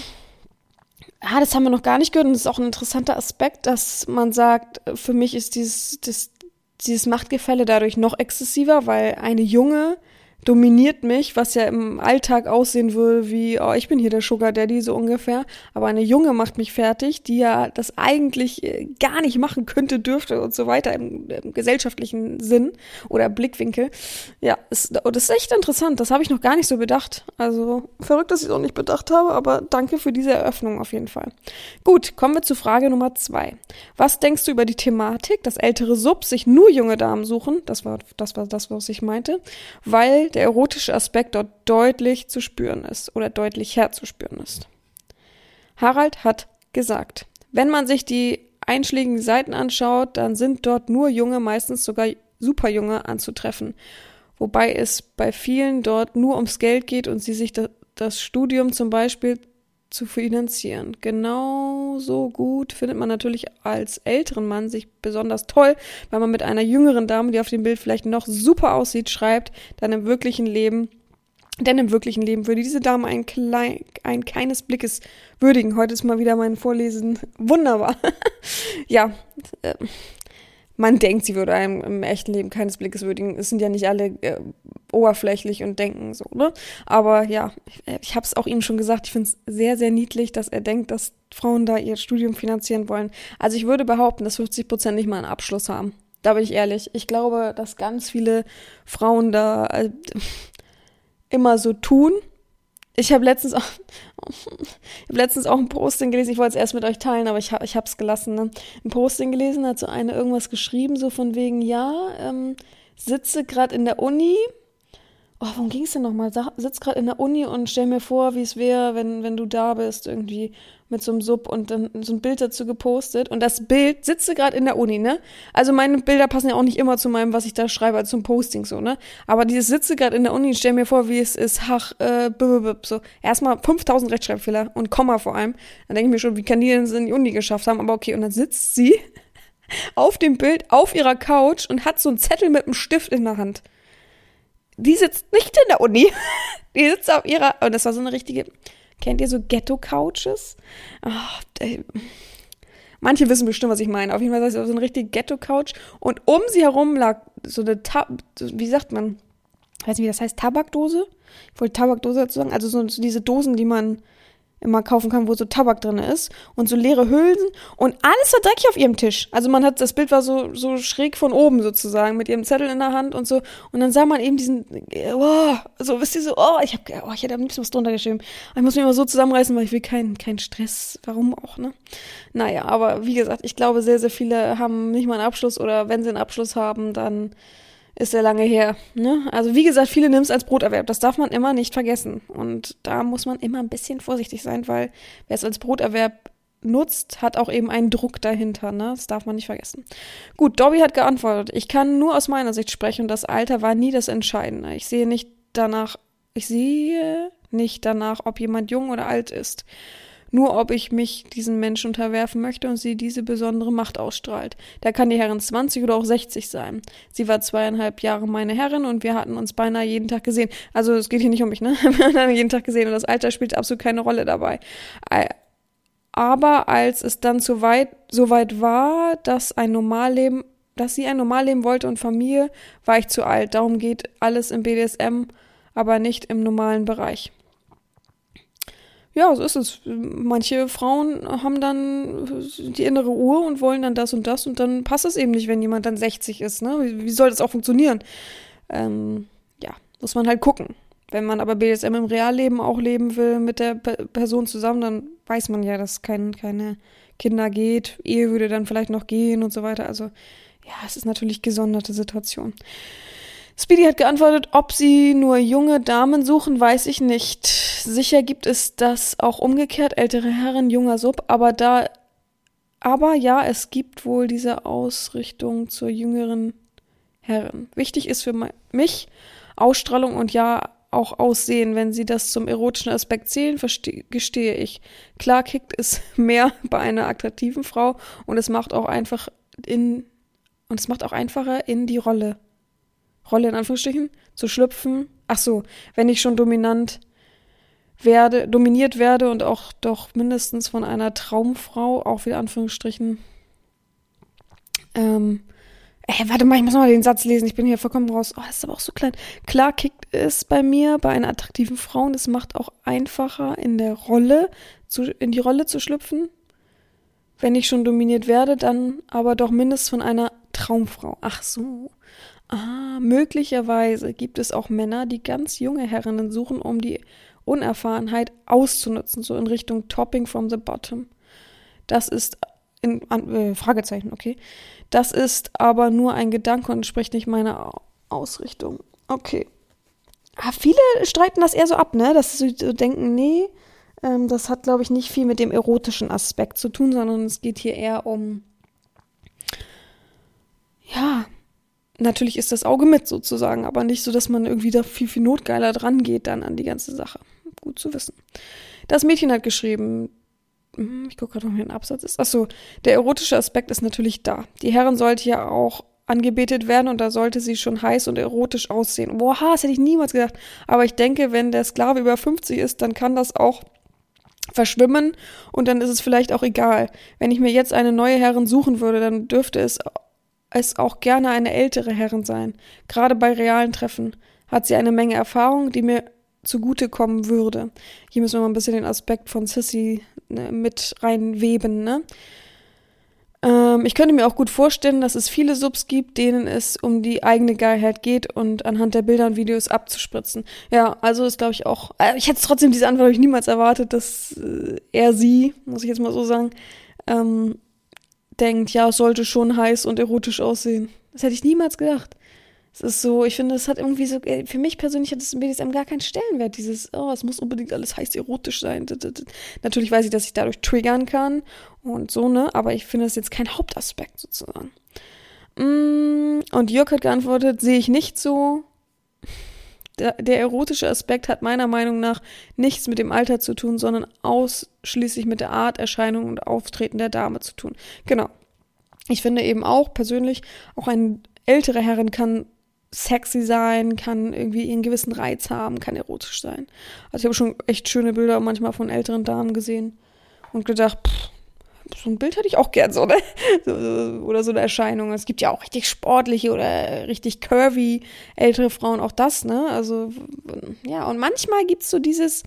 ah, das haben wir noch gar nicht gehört und das ist auch ein interessanter Aspekt, dass man sagt, für mich ist dieses, das, dieses Machtgefälle dadurch noch exzessiver, weil eine junge dominiert mich, was ja im Alltag aussehen würde wie, oh, ich bin hier der Sugar Daddy, so ungefähr. Aber eine Junge macht mich fertig, die ja das eigentlich äh, gar nicht machen könnte, dürfte und so weiter im, im gesellschaftlichen Sinn oder Blickwinkel. Ja, ist, das ist echt interessant. Das habe ich noch gar nicht so bedacht. Also verrückt, dass ich es auch nicht bedacht habe, aber danke für diese Eröffnung auf jeden Fall. Gut, kommen wir zu Frage Nummer zwei. Was denkst du über die Thematik, dass ältere Subs sich nur junge Damen suchen? Das war das, war das was ich meinte. Weil der erotische Aspekt dort deutlich zu spüren ist oder deutlich herzuspüren ist. Harald hat gesagt, wenn man sich die einschlägigen Seiten anschaut, dann sind dort nur junge, meistens sogar superjunge anzutreffen. Wobei es bei vielen dort nur ums Geld geht und sie sich das Studium zum Beispiel zu finanzieren. Genauso gut findet man natürlich als älteren Mann sich besonders toll, weil man mit einer jüngeren Dame, die auf dem Bild vielleicht noch super aussieht, schreibt, dann im wirklichen Leben denn im wirklichen Leben würde diese Dame ein, klein, ein keines Blickes würdigen. Heute ist mal wieder mein Vorlesen wunderbar. ja, äh, man denkt, sie würde einem im echten Leben keines Blickes würdigen. Es sind ja nicht alle äh, oberflächlich und denken so, ne? Aber ja, ich, ich habe es auch ihm schon gesagt, ich finde es sehr, sehr niedlich, dass er denkt, dass Frauen da ihr Studium finanzieren wollen. Also ich würde behaupten, dass 50 Prozent nicht mal einen Abschluss haben. Da bin ich ehrlich. Ich glaube, dass ganz viele Frauen da äh, immer so tun, ich habe letztens auch, ich hab letztens auch ein Posting gelesen, ich wollte es erst mit euch teilen, aber ich, hab, ich habe es gelassen. Ne? Ein Posting gelesen, hat so eine irgendwas geschrieben, so von wegen, ja, ähm, sitze gerade in der Uni, oh, worum ging es denn nochmal? Sitz gerade in der Uni und stell mir vor, wie es wäre, wenn, wenn du da bist, irgendwie mit so einem Sub und dann so ein Bild dazu gepostet. Und das Bild sitze gerade in der Uni, ne? Also meine Bilder passen ja auch nicht immer zu meinem, was ich da schreibe, also zum Posting so, ne? Aber dieses sitze gerade in der Uni, stell mir vor, wie es ist, hach, äh, b so. Erstmal 5000 Rechtschreibfehler und Komma vor allem. Dann denke ich mir schon, wie kann die denn in die Uni geschafft haben? Aber okay, und dann sitzt sie auf dem Bild auf ihrer Couch und hat so einen Zettel mit einem Stift in der Hand die sitzt nicht in der Uni. Die sitzt auf ihrer, und das war so eine richtige, kennt ihr so Ghetto-Couches? Oh, manche wissen bestimmt, was ich meine. Auf jeden Fall so eine richtige Ghetto-Couch und um sie herum lag so eine, Ta wie sagt man, ich weiß nicht, wie das heißt, Tabakdose? Ich wollte Tabakdose dazu sagen, also so diese Dosen, die man immer kaufen kann, wo so Tabak drin ist und so leere Hülsen und alles war dreckig auf ihrem Tisch. Also man hat, das Bild war so, so schräg von oben sozusagen mit ihrem Zettel in der Hand und so und dann sah man eben diesen, oh, so, wisst ihr so, oh, ich hab, oh, ich hätte am liebsten was drunter geschrieben. Ich muss mich immer so zusammenreißen, weil ich will keinen keinen Stress. Warum auch, ne? Naja, aber wie gesagt, ich glaube, sehr, sehr viele haben nicht mal einen Abschluss oder wenn sie einen Abschluss haben, dann ist sehr lange her. Ne? Also wie gesagt, viele nehmen es als Broterwerb. Das darf man immer nicht vergessen. Und da muss man immer ein bisschen vorsichtig sein, weil wer es als Broterwerb nutzt, hat auch eben einen Druck dahinter. Ne? Das darf man nicht vergessen. Gut, Dobby hat geantwortet. Ich kann nur aus meiner Sicht sprechen und das Alter war nie das Entscheidende. Ich sehe nicht danach, ich sehe nicht danach, ob jemand jung oder alt ist nur ob ich mich diesen Menschen unterwerfen möchte und sie diese besondere Macht ausstrahlt. Da kann die Herrin 20 oder auch 60 sein. Sie war zweieinhalb Jahre meine Herrin und wir hatten uns beinahe jeden Tag gesehen. Also es geht hier nicht um mich, ne? Wir hatten jeden Tag gesehen und das Alter spielt absolut keine Rolle dabei. Aber als es dann so weit, so weit war, dass ein Normalleben, dass sie ein Normalleben wollte und Familie, war ich zu alt. Darum geht alles im BDSM, aber nicht im normalen Bereich ja, so ist es. Manche Frauen haben dann die innere Uhr und wollen dann das und das und dann passt es eben nicht, wenn jemand dann 60 ist. Ne? Wie, wie soll das auch funktionieren? Ähm, ja, muss man halt gucken. Wenn man aber BDSM im Realleben auch leben will mit der P Person zusammen, dann weiß man ja, dass kein, keine Kinder geht. Ehe würde dann vielleicht noch gehen und so weiter. Also ja, es ist natürlich gesonderte Situation. Speedy hat geantwortet, ob sie nur junge Damen suchen, weiß ich nicht. Sicher gibt es das auch umgekehrt, ältere Herren, junger Sub, aber da, aber ja, es gibt wohl diese Ausrichtung zur jüngeren Herren. Wichtig ist für mich Ausstrahlung und ja, auch Aussehen. Wenn sie das zum erotischen Aspekt zählen, gestehe ich. Klar kickt es mehr bei einer attraktiven Frau und es macht auch einfach in, und es macht auch einfacher in die Rolle Rolle in Anführungsstrichen zu schlüpfen. Ach so, wenn ich schon dominant werde, dominiert werde und auch doch mindestens von einer Traumfrau, auch wieder Anführungsstrichen. Ähm, ey, warte mal, ich muss mal den Satz lesen, ich bin hier vollkommen raus. Oh, das ist aber auch so klein. Klar kickt es bei mir, bei einer attraktiven Frau und es macht auch einfacher in der Rolle, zu, in die Rolle zu schlüpfen. Wenn ich schon dominiert werde, dann aber doch mindestens von einer Traumfrau. Ach so. Ah, möglicherweise gibt es auch Männer, die ganz junge Herrinnen suchen, um die Unerfahrenheit auszunutzen, so in Richtung Topping from the Bottom. Das ist in äh, Fragezeichen, okay. Das ist aber nur ein Gedanke und entspricht nicht meiner Ausrichtung. Okay. Ah, viele streiten das eher so ab, ne? Dass sie so denken, nee, ähm, das hat, glaube ich, nicht viel mit dem erotischen Aspekt zu tun, sondern es geht hier eher um ja, natürlich ist das Auge mit sozusagen, aber nicht so, dass man irgendwie da viel, viel notgeiler dran geht dann an die ganze Sache. Gut zu wissen. Das Mädchen hat geschrieben, hm, ich gucke gerade, ob hier ein Absatz ist. Achso, der erotische Aspekt ist natürlich da. Die Herren sollte ja auch angebetet werden und da sollte sie schon heiß und erotisch aussehen. Boah, das hätte ich niemals gedacht. Aber ich denke, wenn der Sklave über 50 ist, dann kann das auch verschwimmen und dann ist es vielleicht auch egal. Wenn ich mir jetzt eine neue Herrin suchen würde, dann dürfte es es auch gerne eine ältere Herrin sein. Gerade bei realen Treffen hat sie eine Menge Erfahrung, die mir zugutekommen würde. Hier müssen wir mal ein bisschen den Aspekt von Sissy ne, mit reinweben, ne? Ähm, ich könnte mir auch gut vorstellen, dass es viele Subs gibt, denen es um die eigene Geilheit geht und anhand der Bilder und Videos abzuspritzen. Ja, also ist glaube ich auch. Äh, ich hätte trotzdem diese Antwort ich niemals erwartet, dass äh, er sie, muss ich jetzt mal so sagen, ähm, denkt, ja, es sollte schon heiß und erotisch aussehen. Das hätte ich niemals gedacht. Es ist so, ich finde, es hat irgendwie so, äh, für mich persönlich hat es im BDSM gar keinen Stellenwert, dieses, oh, es muss unbedingt alles heiß erotisch sein. Natürlich weiß ich, dass ich dadurch triggern kann und so, ne, aber ich finde das jetzt kein Hauptaspekt sozusagen. Mm, und Jörg hat geantwortet, sehe ich nicht so, der, erotische Aspekt hat meiner Meinung nach nichts mit dem Alter zu tun, sondern ausschließlich mit der Art, Erscheinung und Auftreten der Dame zu tun. Genau. Ich finde eben auch persönlich, auch eine ältere Herrin kann sexy sein, kann irgendwie einen gewissen Reiz haben, kann erotisch sein. Also ich habe schon echt schöne Bilder manchmal von älteren Damen gesehen und gedacht, pff, so ein Bild hätte ich auch gern so, ne? Oder so eine Erscheinung. Es gibt ja auch richtig sportliche oder richtig curvy ältere Frauen, auch das, ne? Also, ja, und manchmal gibt es so dieses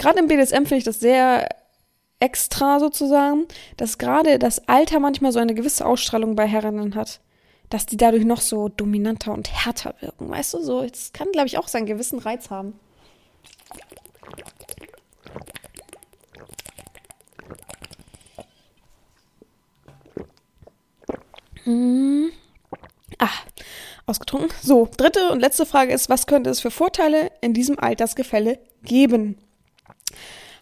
gerade im BDSM finde ich das sehr extra sozusagen, dass gerade das Alter manchmal so eine gewisse Ausstrahlung bei Herrinnen hat. Dass die dadurch noch so dominanter und härter wirken, weißt du? So, das kann, glaube ich, auch seinen gewissen Reiz haben. Hm. Ah, ausgetrunken. So, dritte und letzte Frage ist, was könnte es für Vorteile in diesem Altersgefälle geben?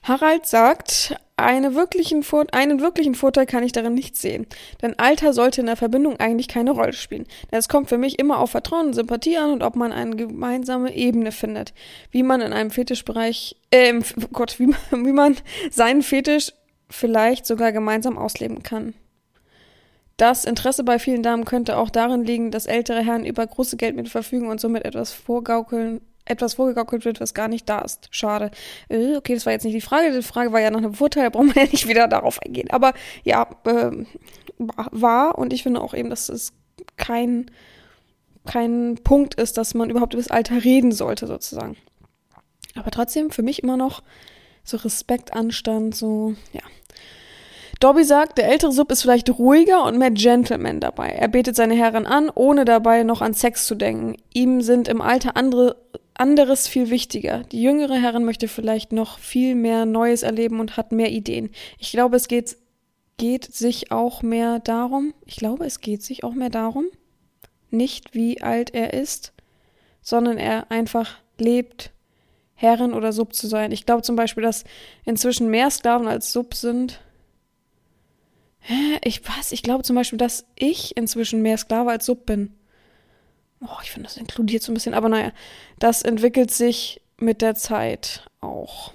Harald sagt, eine wirklichen einen wirklichen Vorteil kann ich darin nicht sehen. Denn Alter sollte in der Verbindung eigentlich keine Rolle spielen. Denn es kommt für mich immer auf Vertrauen und Sympathie an und ob man eine gemeinsame Ebene findet. Wie man in einem Fetischbereich, äh, oh Gott, wie wie man seinen Fetisch vielleicht sogar gemeinsam ausleben kann. Das Interesse bei vielen Damen könnte auch darin liegen, dass ältere Herren über große Geldmittel verfügen und somit etwas vorgaukeln, etwas vorgegaukelt wird, was gar nicht da ist. Schade. Äh, okay, das war jetzt nicht die Frage. Die Frage war ja nach einem Vorteil, da brauchen wir ja nicht wieder darauf eingehen. Aber ja, äh, war und ich finde auch eben, dass es kein, kein Punkt ist, dass man überhaupt über das Alter reden sollte, sozusagen. Aber trotzdem für mich immer noch so Respekt, Anstand, so, ja. Dobby sagt, der ältere Sub ist vielleicht ruhiger und mehr Gentleman dabei. Er betet seine Herren an, ohne dabei noch an Sex zu denken. Ihm sind im Alter andere, anderes viel wichtiger. Die jüngere Herren möchte vielleicht noch viel mehr Neues erleben und hat mehr Ideen. Ich glaube, es geht, geht sich auch mehr darum, ich glaube, es geht sich auch mehr darum, nicht wie alt er ist, sondern er einfach lebt, Herren oder Sub zu sein. Ich glaube zum Beispiel, dass inzwischen mehr Sklaven als Sub sind Hä? Ich was? Ich glaube zum Beispiel, dass ich inzwischen mehr Sklave als Sub bin. Oh, ich finde, das inkludiert so ein bisschen, aber naja, das entwickelt sich mit der Zeit auch.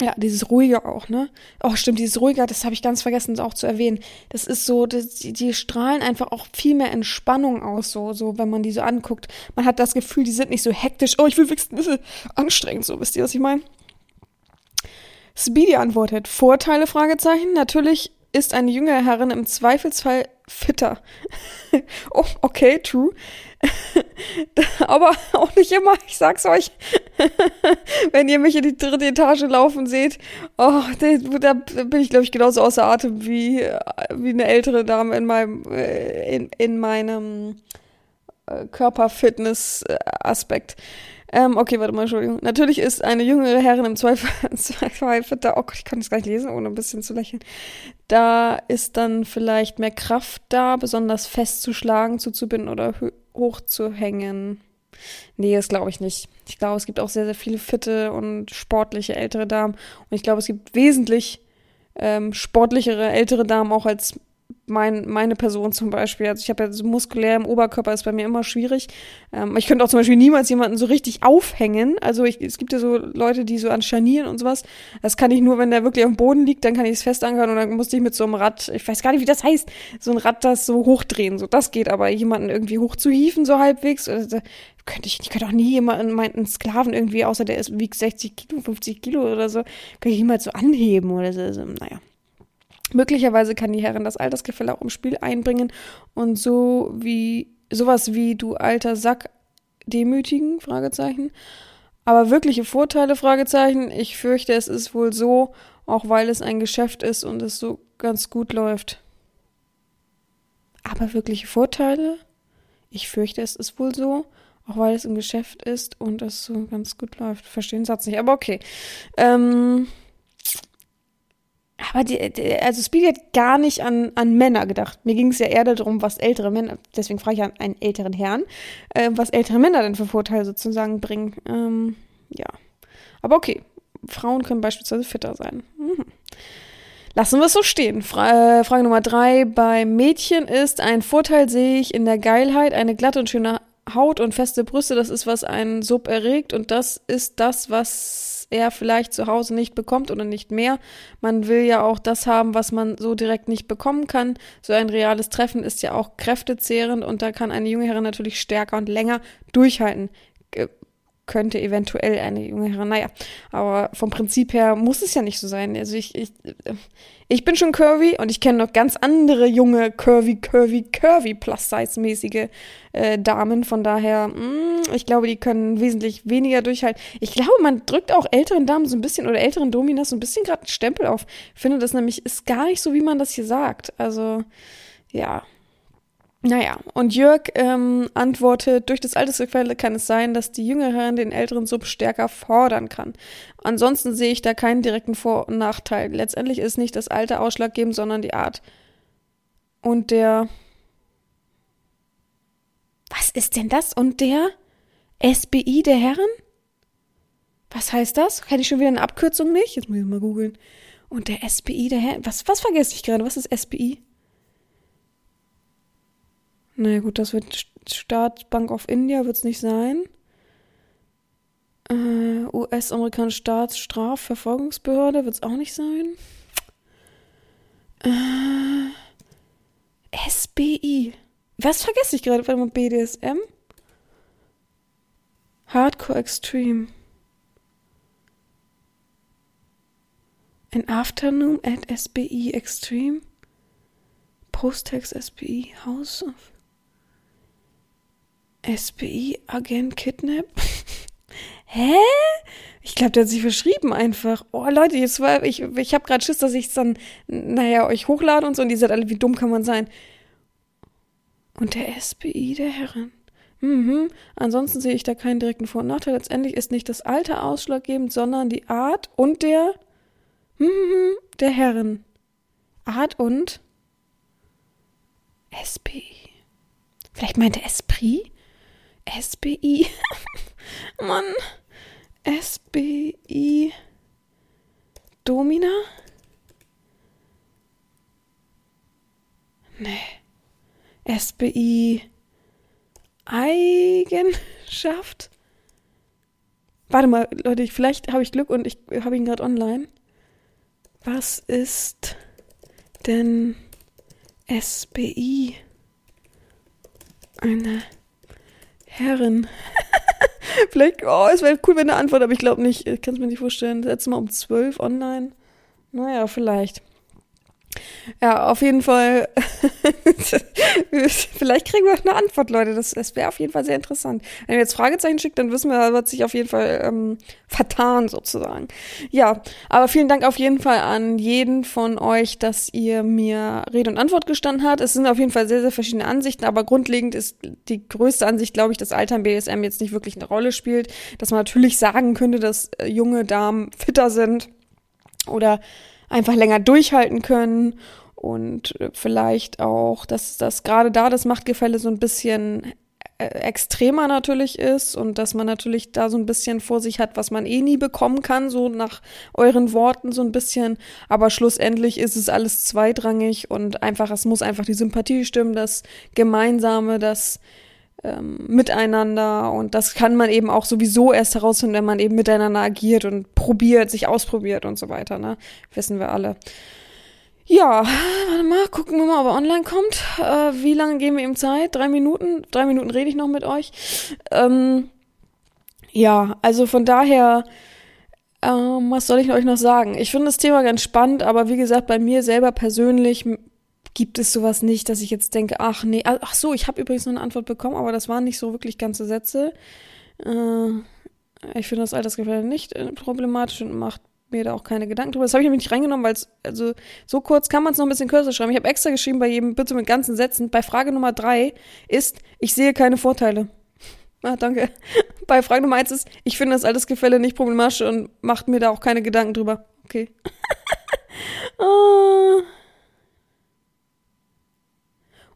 Ja, dieses Ruhige auch, ne? Oh, stimmt, dieses Ruhige, das habe ich ganz vergessen auch zu erwähnen. Das ist so, das, die, die strahlen einfach auch viel mehr Entspannung aus, so, so, wenn man die so anguckt. Man hat das Gefühl, die sind nicht so hektisch, oh, ich will wichsen, anstrengend, so, wisst ihr, was ich meine? Speedy antwortet, Vorteile, Fragezeichen, natürlich ist eine jüngere Herrin im Zweifelsfall fitter. oh, okay, true. Aber auch nicht immer, ich sag's euch. Wenn ihr mich in die dritte Etage laufen seht, oh, da, bin ich, glaube ich, genauso außer Atem wie, wie eine ältere Dame in meinem, äh, in, in meinem äh, Körperfitness-Aspekt. Ähm, okay, warte mal, Entschuldigung. Natürlich ist eine jüngere Herrin im Zweifel, da, oh Gott, ich kann das gar nicht lesen, ohne ein bisschen zu lächeln. Da ist dann vielleicht mehr Kraft da, besonders festzuschlagen, zuzubinden oder hochzuhängen. Nee, das glaube ich nicht. Ich glaube, es gibt auch sehr, sehr viele fitte und sportliche ältere Damen. Und ich glaube, es gibt wesentlich ähm, sportlichere ältere Damen auch als mein, meine Person zum Beispiel. Also ich habe ja so muskulär im Oberkörper, ist bei mir immer schwierig. Ähm, ich könnte auch zum Beispiel niemals jemanden so richtig aufhängen. Also ich, es gibt ja so Leute, die so an Scharnieren und sowas. Das kann ich nur, wenn der wirklich dem Boden liegt, dann kann ich es fest ankern und dann musste ich mit so einem Rad, ich weiß gar nicht, wie das heißt, so ein Rad das so hochdrehen. So, das geht aber jemanden irgendwie hochzuhieven, so halbwegs. Also, könnte ich, ich könnte auch nie jemanden, meinen Sklaven irgendwie, außer der ist, wiegt 60 Kilo, 50 Kilo oder so, könnte ich niemals so anheben oder so. Also, naja. Möglicherweise kann die Herrin das Altersgefälle auch im Spiel einbringen und so wie sowas wie du alter Sack demütigen? Fragezeichen. Aber wirkliche Vorteile? Fragezeichen. Ich fürchte, es ist wohl so, auch weil es ein Geschäft ist und es so ganz gut läuft. Aber wirkliche Vorteile? Ich fürchte, es ist wohl so, auch weil es ein Geschäft ist und es so ganz gut läuft. Verstehen Satz nicht, aber okay. Ähm, aber die, die, also Speedy hat gar nicht an, an Männer gedacht. Mir ging es ja eher darum, was ältere Männer, deswegen frage ich an einen älteren Herrn, äh, was ältere Männer denn für Vorteile sozusagen bringen. Ähm, ja. Aber okay, Frauen können beispielsweise fitter sein. Mhm. Lassen wir es so stehen. Fra äh, Frage Nummer drei. Bei Mädchen ist ein Vorteil, sehe ich in der Geilheit, eine glatte und schöne Haut und feste Brüste. Das ist, was einen Sub erregt und das ist das, was er vielleicht zu Hause nicht bekommt oder nicht mehr. Man will ja auch das haben, was man so direkt nicht bekommen kann. So ein reales Treffen ist ja auch kräftezehrend und da kann eine junge Herrin natürlich stärker und länger durchhalten könnte eventuell eine junge Herren. Naja, aber vom Prinzip her muss es ja nicht so sein. Also ich, ich, ich bin schon curvy und ich kenne noch ganz andere junge, curvy, curvy, curvy Plus-Size-mäßige äh, Damen. Von daher, mh, mm, ich glaube, die können wesentlich weniger durchhalten. Ich glaube, man drückt auch älteren Damen so ein bisschen oder älteren Dominas so ein bisschen gerade einen Stempel auf. Ich finde das nämlich ist gar nicht so, wie man das hier sagt. Also, ja. Naja, und Jörg ähm, antwortet, durch das Altersgefälle kann es sein, dass die Jüngere den älteren Sub stärker fordern kann. Ansonsten sehe ich da keinen direkten Vor- und Nachteil. Letztendlich ist nicht das Alter ausschlaggebend, sondern die Art. Und der was ist denn das? Und der SBI der Herren? Was heißt das? Kenne ich schon wieder eine Abkürzung nicht? Jetzt muss ich mal googeln. Und der SBI der Herren. Was, was vergesse ich gerade? Was ist SBI? Naja, gut, das wird Staatsbank of India, wird es nicht sein. Äh, US-amerikanische Staatsstrafverfolgungsbehörde wird es auch nicht sein. Äh, SBI. Was vergesse ich gerade? Mal, BDSM? Hardcore Extreme. An Afternoon at SBI Extreme. Post-Text SBI House of SBI Agent Kidnap. Hä? Ich glaube, der hat sich verschrieben einfach. Oh Leute, jetzt war ich ich habe gerade Schiss, dass ich es dann naja, euch hochlade und so und die seid alle, wie dumm kann man sein? Und der SBI der Herren. Mhm. Ansonsten sehe ich da keinen direkten Vor- und Nachteil. Letztendlich ist nicht das Alter ausschlaggebend, sondern die Art und der mhm, der Herren. Art und SBI. Vielleicht meinte Esprit? SBI. Mann. SBI. Domina? Nee. SBI Eigenschaft. Warte mal, Leute, vielleicht habe ich Glück und ich habe ihn gerade online. Was ist denn SBI? Eine Herrin. vielleicht, oh, es wäre cool, wenn eine Antwort, aber ich glaube nicht. Ich kann es mir nicht vorstellen. Letztes Mal um 12 online. Naja, vielleicht. Ja, auf jeden Fall. Vielleicht kriegen wir auch eine Antwort, Leute. Das, das wäre auf jeden Fall sehr interessant. Wenn ihr jetzt Fragezeichen schickt, dann wissen wir, wird sich auf jeden Fall ähm, vertan, sozusagen. Ja, aber vielen Dank auf jeden Fall an jeden von euch, dass ihr mir Rede und Antwort gestanden habt. Es sind auf jeden Fall sehr, sehr verschiedene Ansichten, aber grundlegend ist die größte Ansicht, glaube ich, dass Alter im BSM jetzt nicht wirklich eine Rolle spielt. Dass man natürlich sagen könnte, dass äh, junge Damen fitter sind oder einfach länger durchhalten können und vielleicht auch, dass das gerade da das Machtgefälle so ein bisschen äh, extremer natürlich ist und dass man natürlich da so ein bisschen vor sich hat, was man eh nie bekommen kann, so nach euren Worten so ein bisschen. Aber schlussendlich ist es alles zweitrangig und einfach, es muss einfach die Sympathie stimmen, das Gemeinsame, das ähm, Miteinander und das kann man eben auch sowieso erst herausfinden, wenn man eben miteinander agiert und probiert, sich ausprobiert und so weiter, ne? Wissen wir alle. Ja, warte mal, gucken wir mal, ob er online kommt. Äh, wie lange geben wir ihm Zeit? Drei Minuten? Drei Minuten rede ich noch mit euch. Ähm, ja, also von daher, ähm, was soll ich euch noch sagen? Ich finde das Thema ganz spannend, aber wie gesagt, bei mir selber persönlich gibt es sowas nicht, dass ich jetzt denke, ach nee, ach so, ich habe übrigens noch eine Antwort bekommen, aber das waren nicht so wirklich ganze Sätze. Äh, ich finde das Altersgefälle nicht äh, problematisch und macht mir da auch keine Gedanken drüber. Das habe ich nämlich nicht reingenommen, weil es, also so kurz kann man es noch ein bisschen kürzer schreiben. Ich habe extra geschrieben bei jedem, bitte mit ganzen Sätzen. Bei Frage Nummer drei ist, ich sehe keine Vorteile. Ah, danke. Bei Frage Nummer eins ist, ich finde das Altersgefälle nicht problematisch und macht mir da auch keine Gedanken drüber. Okay. oh.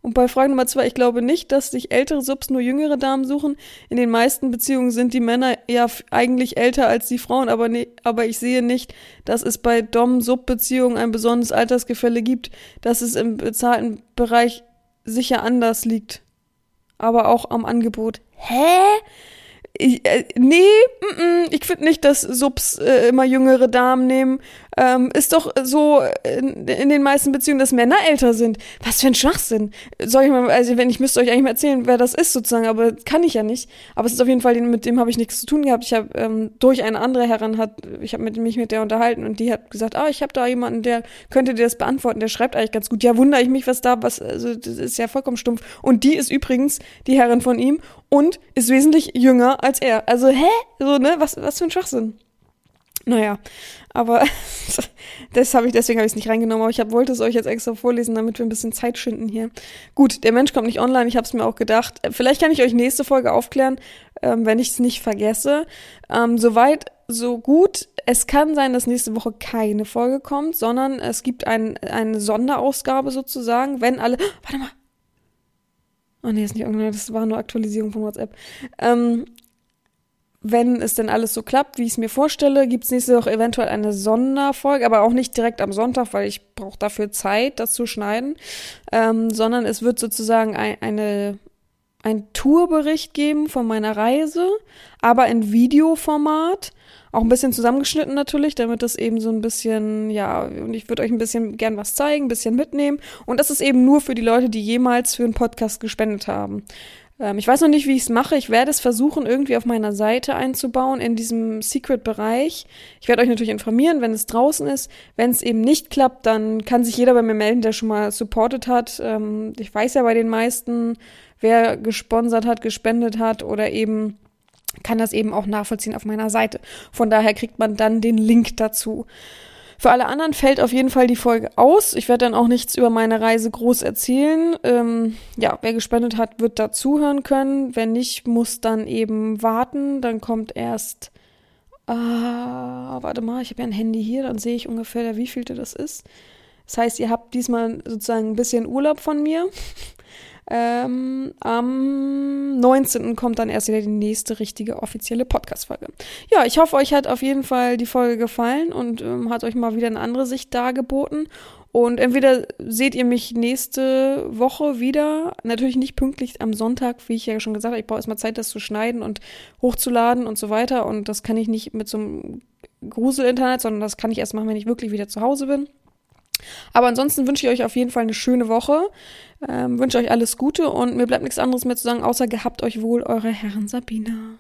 Und bei Frage Nummer zwei, ich glaube nicht, dass sich ältere Subs nur jüngere Damen suchen. In den meisten Beziehungen sind die Männer ja eigentlich älter als die Frauen, aber, ne, aber ich sehe nicht, dass es bei Dom-Sub-Beziehungen ein besonderes Altersgefälle gibt, dass es im bezahlten Bereich sicher anders liegt. Aber auch am Angebot. Hä? Ich, äh, nee, m -m, ich finde nicht, dass Subs äh, immer jüngere Damen nehmen. Ähm, ist doch so in, in, den meisten Beziehungen, dass Männer älter sind. Was für ein Schwachsinn. Soll ich mal, also wenn ich müsste euch eigentlich mal erzählen, wer das ist sozusagen, aber kann ich ja nicht. Aber es ist auf jeden Fall, mit dem habe ich nichts zu tun gehabt. Ich habe ähm, durch eine andere Herrin hat, ich habe mich mit der unterhalten und die hat gesagt, ah, ich habe da jemanden, der könnte dir das beantworten. Der schreibt eigentlich ganz gut. Ja, wundere ich mich, was da, was, also das ist ja vollkommen stumpf. Und die ist übrigens die Herrin von ihm und ist wesentlich jünger als er. Also, hä? So, ne? Was, was für ein Schwachsinn. Naja, aber das habe ich, deswegen habe ich es nicht reingenommen, aber ich hab, wollte es euch jetzt extra vorlesen, damit wir ein bisschen Zeit schinden hier. Gut, der Mensch kommt nicht online, ich habe es mir auch gedacht. Vielleicht kann ich euch nächste Folge aufklären, ähm, wenn ich es nicht vergesse. Ähm, soweit, so gut. Es kann sein, dass nächste Woche keine Folge kommt, sondern es gibt ein, eine Sonderausgabe sozusagen, wenn alle. Warte mal, Oh nee, ist nicht irgendeine, das war nur Aktualisierung von WhatsApp. Ähm, wenn es denn alles so klappt, wie ich es mir vorstelle, gibt es nächste Woche eventuell eine Sonderfolge, aber auch nicht direkt am Sonntag, weil ich brauche dafür Zeit, das zu schneiden, ähm, sondern es wird sozusagen ein, eine, ein Tourbericht geben von meiner Reise, aber in Videoformat auch ein bisschen zusammengeschnitten natürlich, damit das eben so ein bisschen, ja, und ich würde euch ein bisschen gern was zeigen, ein bisschen mitnehmen. Und das ist eben nur für die Leute, die jemals für einen Podcast gespendet haben. Ähm, ich weiß noch nicht, wie ich es mache. Ich werde es versuchen, irgendwie auf meiner Seite einzubauen, in diesem Secret-Bereich. Ich werde euch natürlich informieren, wenn es draußen ist. Wenn es eben nicht klappt, dann kann sich jeder bei mir melden, der schon mal supportet hat. Ähm, ich weiß ja bei den meisten, wer gesponsert hat, gespendet hat oder eben kann das eben auch nachvollziehen auf meiner Seite. Von daher kriegt man dann den Link dazu. Für alle anderen fällt auf jeden Fall die Folge aus. Ich werde dann auch nichts über meine Reise groß erzählen. Ähm, ja, wer gespendet hat, wird da zuhören können. Wer nicht, muss dann eben warten. Dann kommt erst. Ah, warte mal, ich habe ja ein Handy hier, dann sehe ich ungefähr, wie vielte das ist. Das heißt, ihr habt diesmal sozusagen ein bisschen Urlaub von mir. Ähm, am 19. kommt dann erst wieder die nächste richtige offizielle Podcast-Folge. Ja, ich hoffe, euch hat auf jeden Fall die Folge gefallen und ähm, hat euch mal wieder eine andere Sicht dargeboten. Und entweder seht ihr mich nächste Woche wieder, natürlich nicht pünktlich am Sonntag, wie ich ja schon gesagt habe, ich brauche erstmal Zeit, das zu schneiden und hochzuladen und so weiter. Und das kann ich nicht mit so einem Grusel-Internet, sondern das kann ich erst machen, wenn ich wirklich wieder zu Hause bin. Aber ansonsten wünsche ich euch auf jeden Fall eine schöne Woche. Ähm, wünsche euch alles Gute und mir bleibt nichts anderes mehr zu sagen, außer gehabt euch wohl, eure Herren Sabina.